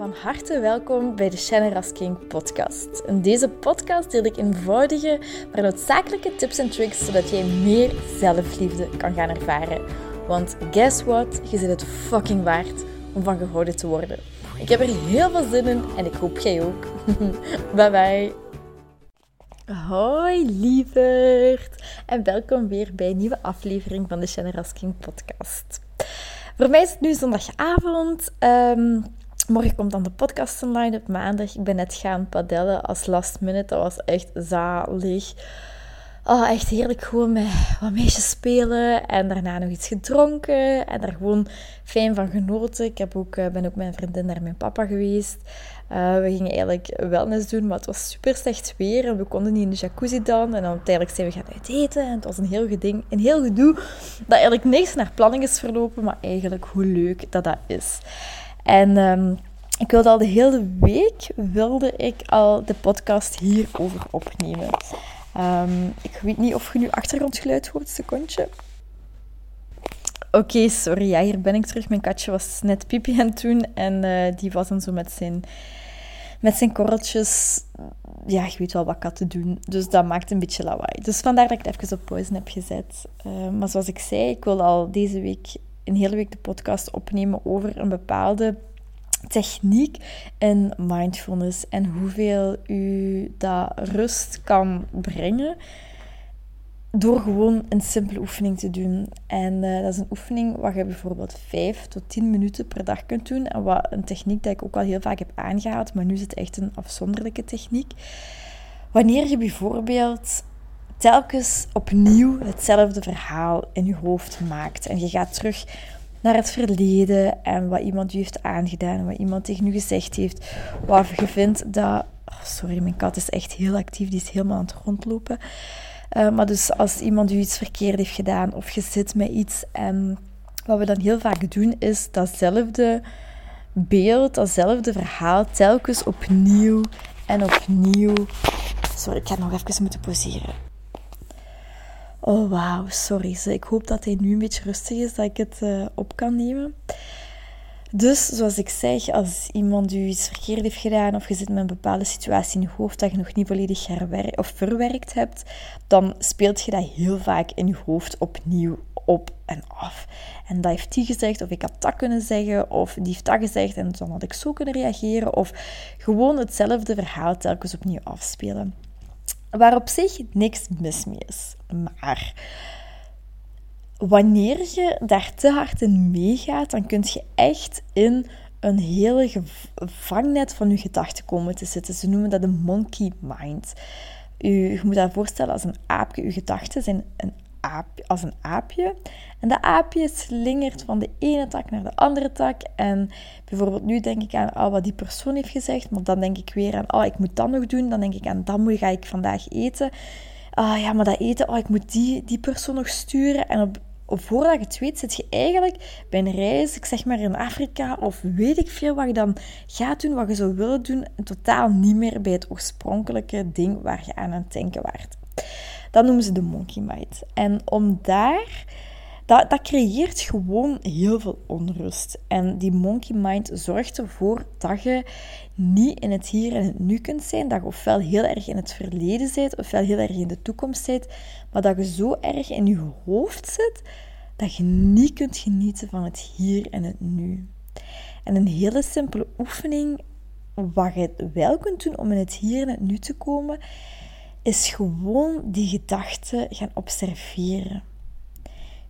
Van harte welkom bij de Shannon Rasking podcast. In deze podcast deel ik eenvoudige, maar noodzakelijke tips en tricks zodat jij meer zelfliefde kan gaan ervaren. Want guess what? Je zit het fucking waard om van gehouden te worden. Ik heb er heel veel zin in en ik hoop jij ook. bye bye. Hoi lieverd en welkom weer bij een nieuwe aflevering van de Shannon Rasking podcast. Voor mij is het nu zondagavond. Um, morgen komt dan de podcast online op maandag. Ik ben net gaan padellen als last minute. Dat was echt zalig. Oh, echt heerlijk gewoon met wat meisjes spelen en daarna nog iets gedronken en daar gewoon fijn van genoten. Ik heb ook, eh, ben ook met mijn vriendin naar mijn papa geweest. Uh, we gingen eigenlijk wellness doen, maar het was super slecht weer en we konden niet in de jacuzzi dan. En dan uiteindelijk zijn we gaan uit eten en het was een heel, geding, een heel gedoe dat eigenlijk niks naar planning is verlopen, maar eigenlijk hoe leuk dat dat is. En um, ik wilde al de hele week wilde ik al de podcast hierover opnemen. Um, ik weet niet of je nu achtergrondgeluid hoort, secondje. Oké, sorry. Ja, hier ben ik terug. Mijn katje was net pipi aan het doen en uh, die was dan zo met zijn, met zijn korreltjes. Ja, je weet wel wat katten doen. Dus dat maakt een beetje lawaai. Dus vandaar dat ik het even op pauze heb gezet. Uh, maar zoals ik zei, ik wil al deze week, een hele week de podcast opnemen over een bepaalde techniek in mindfulness en hoeveel u dat rust kan brengen door gewoon een simpele oefening te doen. En uh, dat is een oefening wat je bijvoorbeeld 5 tot 10 minuten per dag kunt doen. En wat een techniek dat ik ook al heel vaak heb aangehaald, maar nu is het echt een afzonderlijke techniek. Wanneer je bijvoorbeeld telkens opnieuw hetzelfde verhaal in je hoofd maakt en je gaat terug naar het verleden en wat iemand u heeft aangedaan, wat iemand tegen u gezegd heeft, waarvan je vindt dat... Oh, sorry, mijn kat is echt heel actief, die is helemaal aan het rondlopen. Uh, maar dus als iemand u iets verkeerd heeft gedaan of je zit met iets en wat we dan heel vaak doen is datzelfde beeld, datzelfde verhaal telkens opnieuw en opnieuw. Sorry, ik ga nog even moeten poseren. Oh, wauw, sorry. Ik hoop dat hij nu een beetje rustig is, dat ik het uh, op kan nemen. Dus, zoals ik zeg, als iemand u iets verkeerd heeft gedaan of je zit met een bepaalde situatie in je hoofd dat je nog niet volledig herwerkt of verwerkt hebt, dan speelt je dat heel vaak in je hoofd opnieuw op en af. En dat heeft die gezegd, of ik had dat kunnen zeggen, of die heeft dat gezegd en dan had ik zo kunnen reageren, of gewoon hetzelfde verhaal telkens opnieuw afspelen. Waar op zich niks mis mee is. Maar wanneer je daar te hard in meegaat, dan kun je echt in een hele vangnet van je gedachten komen te zitten. Ze noemen dat een monkey mind. U, je moet dat voorstellen als een aapje. Uw gedachten zijn een aapje, als een aapje. En dat aapje slingert van de ene tak naar de andere tak. En bijvoorbeeld nu denk ik aan oh, wat die persoon heeft gezegd. Maar dan denk ik weer aan, oh, ik moet dat nog doen. Dan denk ik aan, dat moet, ga ik vandaag eten. Ah ja, maar dat eten, oh, ik moet die, die persoon nog sturen. En op, voordat je het weet, zit je eigenlijk bij een reis, ik zeg maar in Afrika, of weet ik veel wat je dan gaat doen, wat je zou willen doen, en totaal niet meer bij het oorspronkelijke ding waar je aan aan het denken waart. Dat noemen ze de monkey mind. En om daar... Dat, dat creëert gewoon heel veel onrust. En die monkey mind zorgt ervoor dat je niet in het hier en het nu kunt zijn. Dat je ofwel heel erg in het verleden bent, ofwel heel erg in de toekomst bent. Maar dat je zo erg in je hoofd zit, dat je niet kunt genieten van het hier en het nu. En een hele simpele oefening, wat je wel kunt doen om in het hier en het nu te komen, is gewoon die gedachten gaan observeren.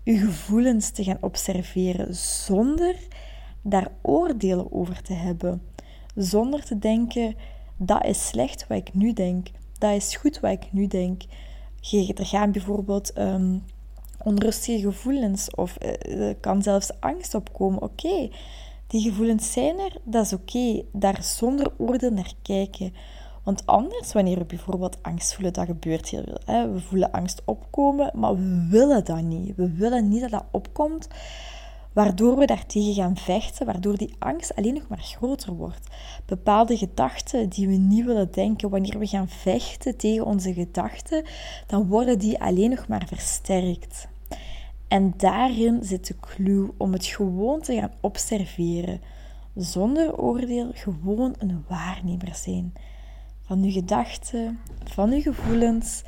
Uw gevoelens te gaan observeren zonder daar oordelen over te hebben. Zonder te denken, dat is slecht wat ik nu denk. Dat is goed wat ik nu denk. Er gaan bijvoorbeeld um, onrustige gevoelens of uh, er kan zelfs angst opkomen. Oké, die gevoelens zijn er, dat is oké. Daar zonder oordeel naar kijken. Want anders, wanneer we bijvoorbeeld angst voelen, dat gebeurt heel veel. Hè? We voelen angst opkomen, maar we willen dat niet. We willen niet dat dat opkomt, waardoor we daartegen gaan vechten, waardoor die angst alleen nog maar groter wordt. Bepaalde gedachten die we niet willen denken, wanneer we gaan vechten tegen onze gedachten, dan worden die alleen nog maar versterkt. En daarin zit de clue om het gewoon te gaan observeren zonder oordeel gewoon een waarnemer zijn. Van uw gedachten, van uw gevoelens,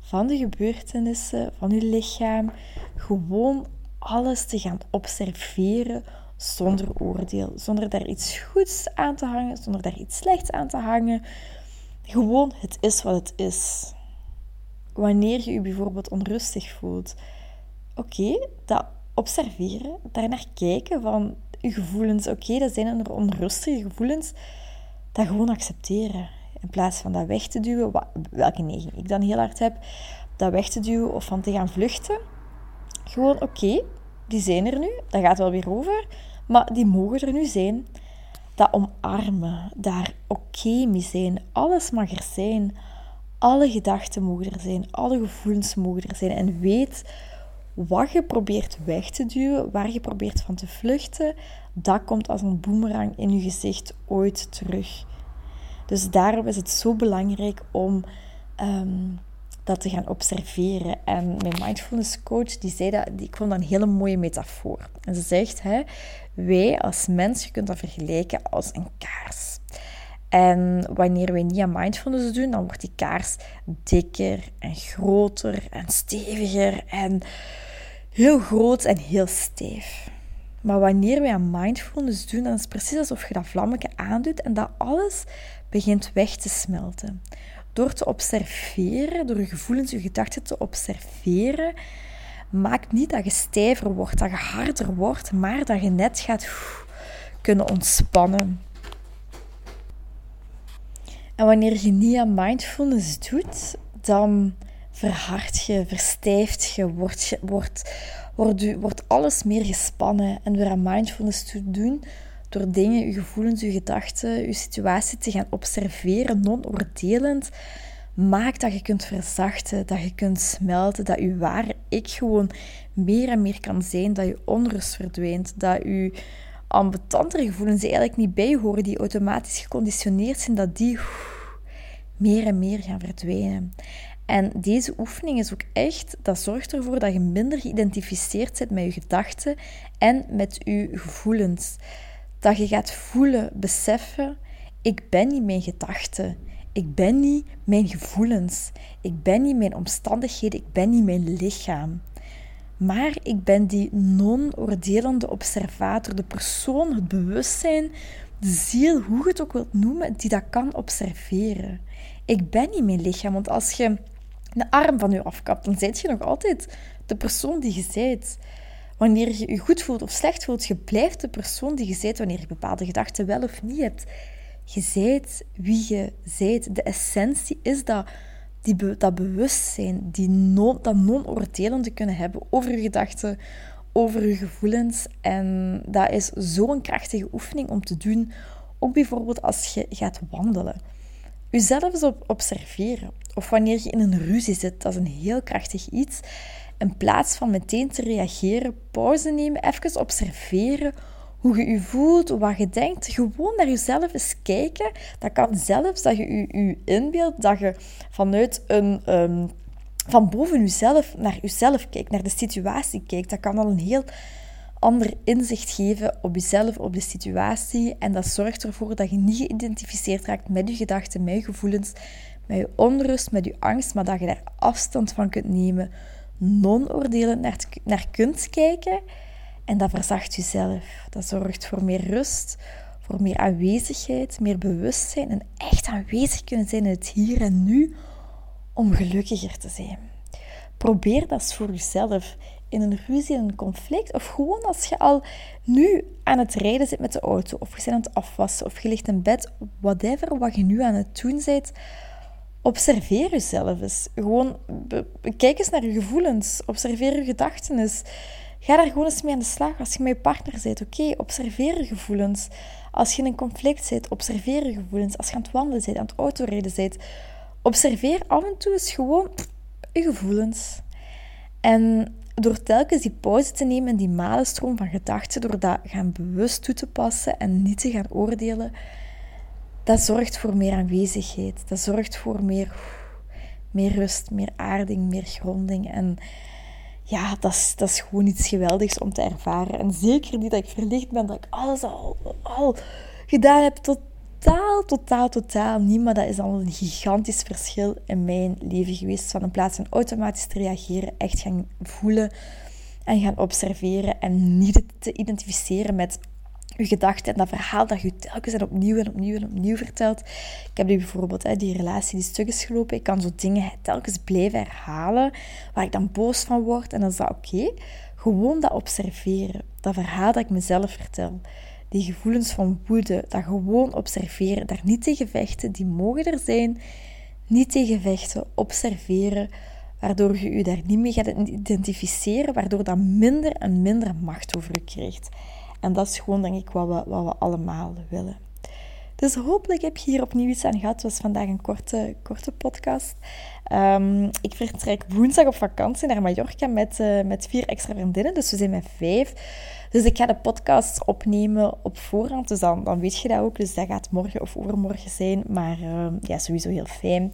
van de gebeurtenissen, van uw lichaam. Gewoon alles te gaan observeren zonder oordeel. Zonder daar iets goeds aan te hangen, zonder daar iets slechts aan te hangen. Gewoon, het is wat het is. Wanneer je je bijvoorbeeld onrustig voelt, oké, dat observeren, daarnaar kijken van je gevoelens, oké, dat zijn er onrustige gevoelens, dat gewoon accepteren. In plaats van dat weg te duwen, welke neiging ik dan heel hard heb, dat weg te duwen of van te gaan vluchten. Gewoon, oké, die zijn er nu, dat gaat wel weer over, maar die mogen er nu zijn. Dat omarmen, daar oké mee zijn, alles mag er zijn. Alle gedachten mogen er zijn, alle gevoelens mogen er zijn. En weet wat je probeert weg te duwen, waar je probeert van te vluchten, dat komt als een boemerang in je gezicht ooit terug. Dus daarom is het zo belangrijk om ehm, dat te gaan observeren. En mijn mindfulness coach, die zei dat, die, ik vond dat een hele mooie metafoor. En ze zegt, hè, wij als mens, je kunt dat vergelijken als een kaars. En wanneer wij niet aan mindfulness doen, dan wordt die kaars dikker en groter en steviger en heel groot en heel stijf. Maar wanneer wij aan mindfulness doen, dan is het precies alsof je dat vlammetje aandoet en dat alles begint weg te smelten. Door te observeren, door je gevoelens, je gedachten te observeren, maakt niet dat je stijver wordt, dat je harder wordt, maar dat je net gaat kunnen ontspannen. En wanneer je niet aan mindfulness doet, dan verhard je, verstijft je, wordt, wordt, wordt, wordt alles meer gespannen. En door aan mindfulness te doen, door dingen, je gevoelens, je gedachten, je situatie te gaan observeren, non-oordelend, maakt dat je kunt verzachten, dat je kunt smelten, dat je ware ik gewoon meer en meer kan zijn, dat je onrust verdwijnt, dat je ambetantere gevoelens die eigenlijk niet bij horen, die automatisch geconditioneerd zijn, dat die meer en meer gaan verdwijnen. En deze oefening is ook echt, dat zorgt ervoor dat je minder geïdentificeerd bent met je gedachten en met je gevoelens. Dat je gaat voelen, beseffen, ik ben niet mijn gedachten. Ik ben niet mijn gevoelens. Ik ben niet mijn omstandigheden. Ik ben niet mijn lichaam. Maar ik ben die non-oordelende observator, de persoon, het bewustzijn, de ziel, hoe je het ook wilt noemen, die dat kan observeren. Ik ben niet mijn lichaam, want als je een arm van je afkapt, dan zijt je nog altijd de persoon die je zijt. Wanneer je je goed voelt of slecht voelt, je blijft de persoon die je zijt wanneer je bepaalde gedachten wel of niet hebt. Je zijt wie je zijt. De essentie is dat, die, dat bewustzijn, die non, dat non-oordelende kunnen hebben over je gedachten, over je gevoelens. En dat is zo'n krachtige oefening om te doen. Ook bijvoorbeeld als je gaat wandelen. Uzelf eens observeren. Of wanneer je in een ruzie zit, dat is een heel krachtig iets. In plaats van meteen te reageren, pauze nemen, even observeren hoe je je voelt, wat je denkt. Gewoon naar jezelf eens kijken. Dat kan zelfs dat je je, je inbeeldt, dat je vanuit een... Um, van boven jezelf naar jezelf kijkt, naar de situatie kijkt. Dat kan al een heel ander inzicht geven op jezelf, op de situatie. En dat zorgt ervoor dat je niet geïdentificeerd raakt met je gedachten, met je gevoelens, met je onrust, met je angst, maar dat je daar afstand van kunt nemen, non-oordelend naar, naar kunt kijken. En dat verzacht jezelf. Dat zorgt voor meer rust, voor meer aanwezigheid, meer bewustzijn en echt aanwezig kunnen zijn in het hier en nu om gelukkiger te zijn. Probeer dat eens voor jezelf in een ruzie, in een conflict, of gewoon als je al nu aan het rijden zit met de auto, of je bent aan het afwassen, of je ligt in bed, whatever wat je nu aan het doen bent, observeer jezelf eens. Gewoon, kijk eens naar je gevoelens, observeer je gedachten eens. Ga daar gewoon eens mee aan de slag. Als je met je partner bent, oké, observeer je gevoelens. Als je in een conflict zit, observeer je gevoelens. Als je aan het wandelen bent, aan het autorijden bent, observeer af en toe eens gewoon je gevoelens. En door telkens die pauze te nemen en die malenstroom van gedachten, door dat gaan bewust toe te passen en niet te gaan oordelen, dat zorgt voor meer aanwezigheid. Dat zorgt voor meer, meer rust, meer aarding, meer gronding. En ja, dat is, dat is gewoon iets geweldigs om te ervaren. En zeker niet dat ik verlicht ben, dat ik alles al, al gedaan heb. Totaal, totaal, totaal niet. Maar dat is al een gigantisch verschil in mijn leven geweest. Van in plaats van automatisch te reageren, echt gaan voelen en gaan observeren. En niet te identificeren met je gedachten en dat verhaal dat je telkens en opnieuw en opnieuw en opnieuw vertelt. Ik heb die bijvoorbeeld, hè, die relatie die stuk is gelopen. Ik kan zo dingen telkens blijven herhalen waar ik dan boos van word. En dan is dat oké. Gewoon dat observeren. Dat verhaal dat ik mezelf vertel. Die gevoelens van woede, dat gewoon observeren. Daar niet tegen vechten, die mogen er zijn. Niet tegen vechten, observeren. Waardoor je je daar niet mee gaat identificeren, waardoor dat minder en minder macht over je krijgt. En dat is gewoon, denk ik, wat we, wat we allemaal willen. Dus hopelijk heb je hier opnieuw iets aan gehad. Het was vandaag een korte, korte podcast. Um, ik vertrek woensdag op vakantie naar Mallorca met, uh, met vier extra vriendinnen. Dus we zijn met vijf. Dus ik ga de podcast opnemen op voorhand. Dus dan, dan weet je dat ook. Dus dat gaat morgen of overmorgen zijn. Maar uh, ja, sowieso heel fijn.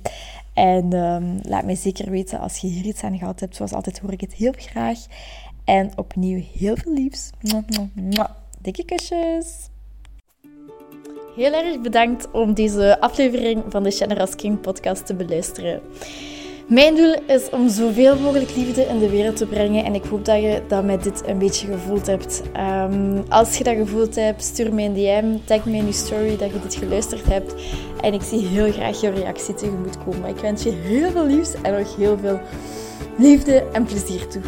En um, laat mij zeker weten als je hier iets aan gehad hebt. Zoals altijd hoor ik het heel graag. En opnieuw heel veel liefs. Dikke kusjes. Heel erg bedankt om deze aflevering van de Generous King podcast te beluisteren. Mijn doel is om zoveel mogelijk liefde in de wereld te brengen en ik hoop dat je dat met dit een beetje gevoeld hebt. Um, als je dat gevoeld hebt, stuur mij een DM, tag me in je story dat je dit geluisterd hebt en ik zie heel graag je reactie tegemoet komen. Ik wens je heel veel liefs en nog heel veel liefde en plezier toe.